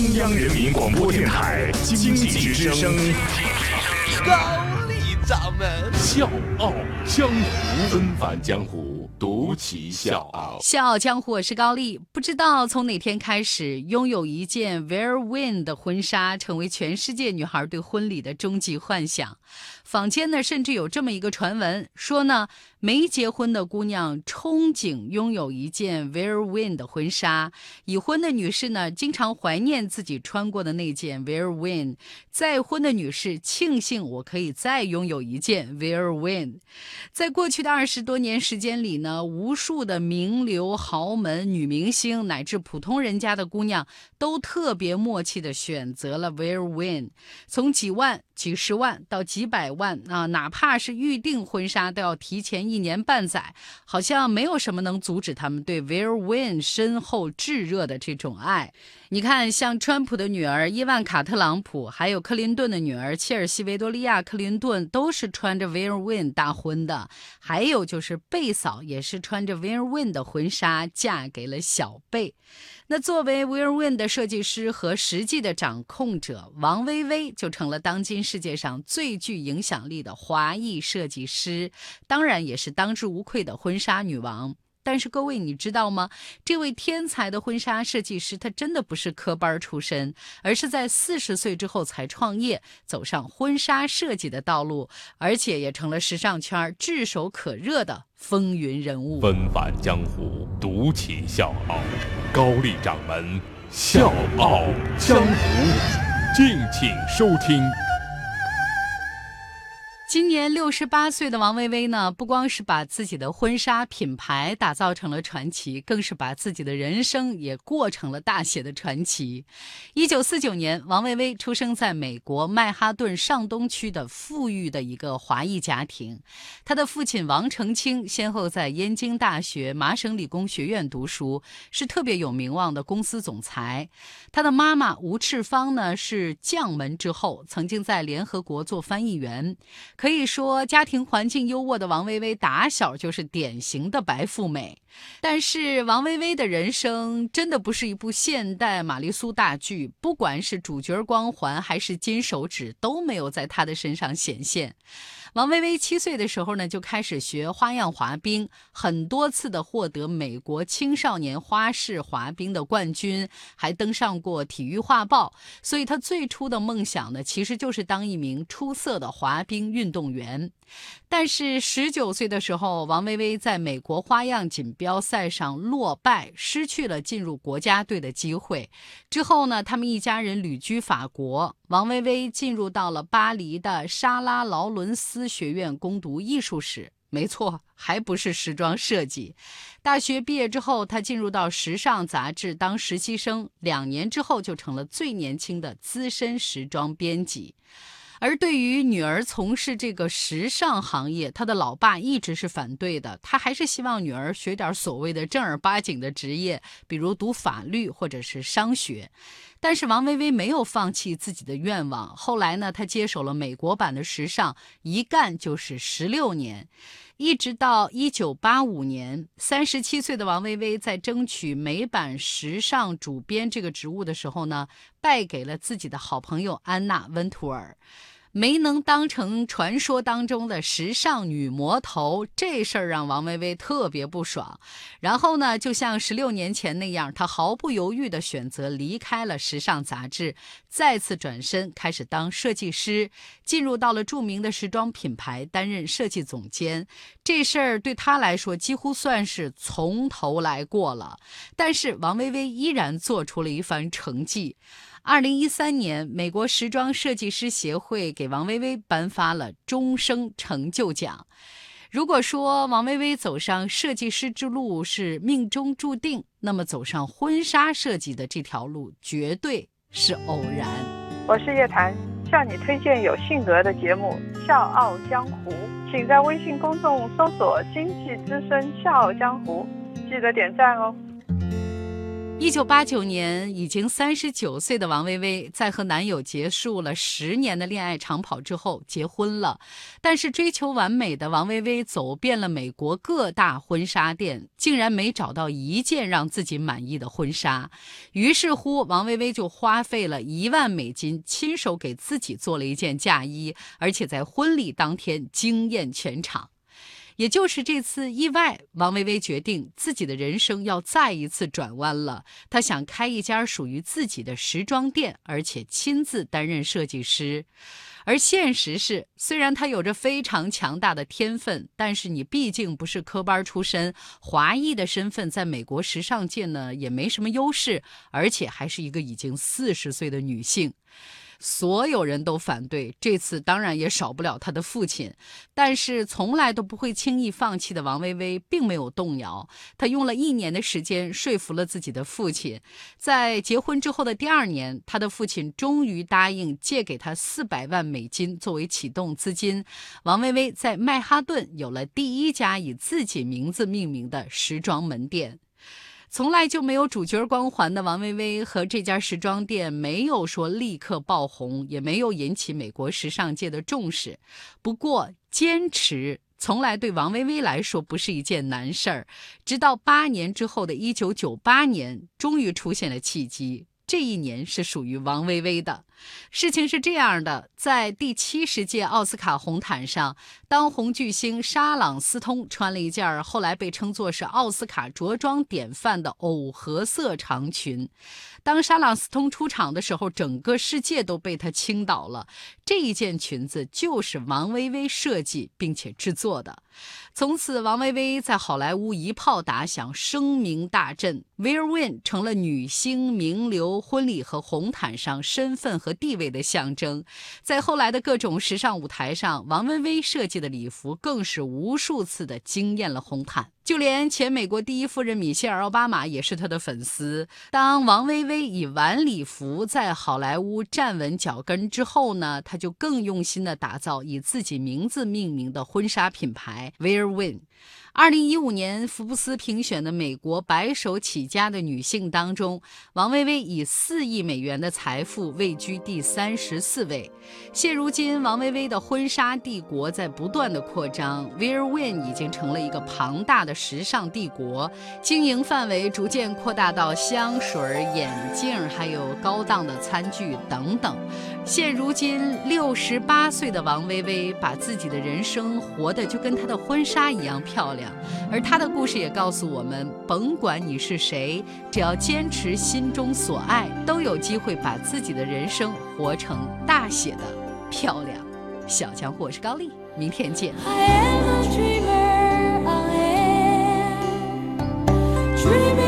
中央人民广播电台经济之声，高丽掌门。笑傲江湖，恩返江湖，独骑笑傲。笑傲江湖，我是高丽。不知道从哪天开始，拥有一件 Very Win 的婚纱，成为全世界女孩对婚礼的终极幻想。坊间呢，甚至有这么一个传闻，说呢，没结婚的姑娘憧憬拥有一件 Very Win 的婚纱；已婚的女士呢，经常怀念自己穿过的那件 Very Win；再婚的女士庆幸我可以再拥有一件 Very Win。在过去的二十多年时间里呢，无数的名流、豪门、女明星乃至普通人家的姑娘，都特别默契地选择了 Very Win，从几万、几十万到几百。万啊，哪怕是预定婚纱都要提前一年半载，好像没有什么能阻止他们对 Very Win 深厚炙热的这种爱。你看，像川普的女儿伊万卡特朗普，还有克林顿的女儿切尔西维多利亚克林顿，都是穿着 Very Win 大婚的。还有就是贝嫂也也是穿着 Vera Win 的婚纱嫁给了小贝。那作为 Vera Win 的设计师和实际的掌控者，王薇薇就成了当今世界上最具影响力的华裔设计师，当然也是当之无愧的婚纱女王。但是各位，你知道吗？这位天才的婚纱设计师，他真的不是科班出身，而是在四十岁之后才创业，走上婚纱设计的道路，而且也成了时尚圈炙手可热的风云人物。纷繁江湖，独起笑傲，高丽掌门笑傲江湖，敬请收听。今年六十八岁的王薇薇呢，不光是把自己的婚纱品牌打造成了传奇，更是把自己的人生也过成了大写的传奇。一九四九年，王薇薇出生在美国曼哈顿上东区的富裕的一个华裔家庭。她的父亲王成清先后在燕京大学、麻省理工学院读书，是特别有名望的公司总裁。她的妈妈吴赤芳呢，是将门之后，曾经在联合国做翻译员。可以说，家庭环境优渥的王薇薇打小就是典型的白富美。但是，王薇薇的人生真的不是一部现代玛丽苏大剧，不管是主角光环还是金手指，都没有在她的身上显现。王薇薇七岁的时候呢，就开始学花样滑冰，很多次的获得美国青少年花式滑冰的冠军，还登上过体育画报。所以，她最初的梦想呢，其实就是当一名出色的滑冰运动员。但是，十九岁的时候，王薇薇在美国花样锦标赛上落败，失去了进入国家队的机会。之后呢，他们一家人旅居法国，王薇薇进入到了巴黎的莎拉劳伦斯学院攻读艺术史。没错，还不是时装设计。大学毕业之后，他进入到时尚杂志当实习生，两年之后就成了最年轻的资深时装编辑。而对于女儿从事这个时尚行业，他的老爸一直是反对的。他还是希望女儿学点所谓的正儿八经的职业，比如读法律或者是商学。但是王薇薇没有放弃自己的愿望。后来呢，她接手了美国版的时尚，一干就是十六年，一直到一九八五年，三十七岁的王薇薇在争取美版时尚主编这个职务的时候呢，败给了自己的好朋友安娜温图尔。没能当成传说当中的时尚女魔头，这事儿让王薇薇特别不爽。然后呢，就像十六年前那样，她毫不犹豫地选择离开了时尚杂志，再次转身开始当设计师，进入到了著名的时装品牌担任设计总监。这事儿对她来说几乎算是从头来过了。但是王薇薇依然做出了一番成绩。二零一三年，美国时装设计师协会给王薇薇颁发了终生成就奖。如果说王薇薇走上设计师之路是命中注定，那么走上婚纱设计的这条路绝对是偶然。我是叶檀，向你推荐有性格的节目《笑傲江湖》，请在微信公众搜索“经济之声笑傲江湖”，记得点赞哦。一九八九年，已经三十九岁的王薇薇在和男友结束了十年的恋爱长跑之后结婚了。但是追求完美的王薇薇走遍了美国各大婚纱店，竟然没找到一件让自己满意的婚纱。于是乎，王薇薇就花费了一万美金，亲手给自己做了一件嫁衣，而且在婚礼当天惊艳全场。也就是这次意外，王薇薇决定自己的人生要再一次转弯了。她想开一家属于自己的时装店，而且亲自担任设计师。而现实是，虽然她有着非常强大的天分，但是你毕竟不是科班出身，华裔的身份在美国时尚界呢也没什么优势，而且还是一个已经四十岁的女性。所有人都反对，这次当然也少不了他的父亲。但是从来都不会轻易放弃的王薇薇并没有动摇，她用了一年的时间说服了自己的父亲。在结婚之后的第二年，她的父亲终于答应借给她四百万美金作为启动资金。王薇薇在曼哈顿有了第一家以自己名字命名的时装门店。从来就没有主角光环的王薇薇和这家时装店没有说立刻爆红，也没有引起美国时尚界的重视。不过，坚持从来对王薇薇来说不是一件难事儿。直到八年之后的1998年，终于出现了契机。这一年是属于王薇薇的。事情是这样的，在第七十届奥斯卡红毯上，当红巨星莎朗斯通穿了一件后来被称作是奥斯卡着装典范的藕荷色长裙。当莎朗斯通出场的时候，整个世界都被他倾倒了。这一件裙子就是王薇薇设计并且制作的。从此，王薇薇在好莱坞一炮打响，声名大振。Vera Wynn 成了女星、名流婚礼和红毯上身份和和地位的象征。在后来的各种时尚舞台上，王薇薇设计的礼服更是无数次的惊艳了红毯。就连前美国第一夫人米歇尔·奥巴马也是她的粉丝。当王薇薇以晚礼服在好莱坞站稳脚跟之后呢，她就更用心的打造以自己名字命名的婚纱品牌 Wear Win。二零一五年，福布斯评选的美国白手起家的女性当中，王薇薇以四亿美元的财富位居第三十四位。现如今，王薇薇的婚纱帝国在不断的扩张，Wear Win 已经成了一个庞大的时尚帝国，经营范围逐渐扩大到香水、眼镜，还有高档的餐具等等。现如今，六十八岁的王薇薇把自己的人生活得就跟她的婚纱一样漂亮。而她的故事也告诉我们，甭管你是谁，只要坚持心中所爱，都有机会把自己的人生活成大写的漂亮。小强，我是高丽，明天见。I am a dreamer,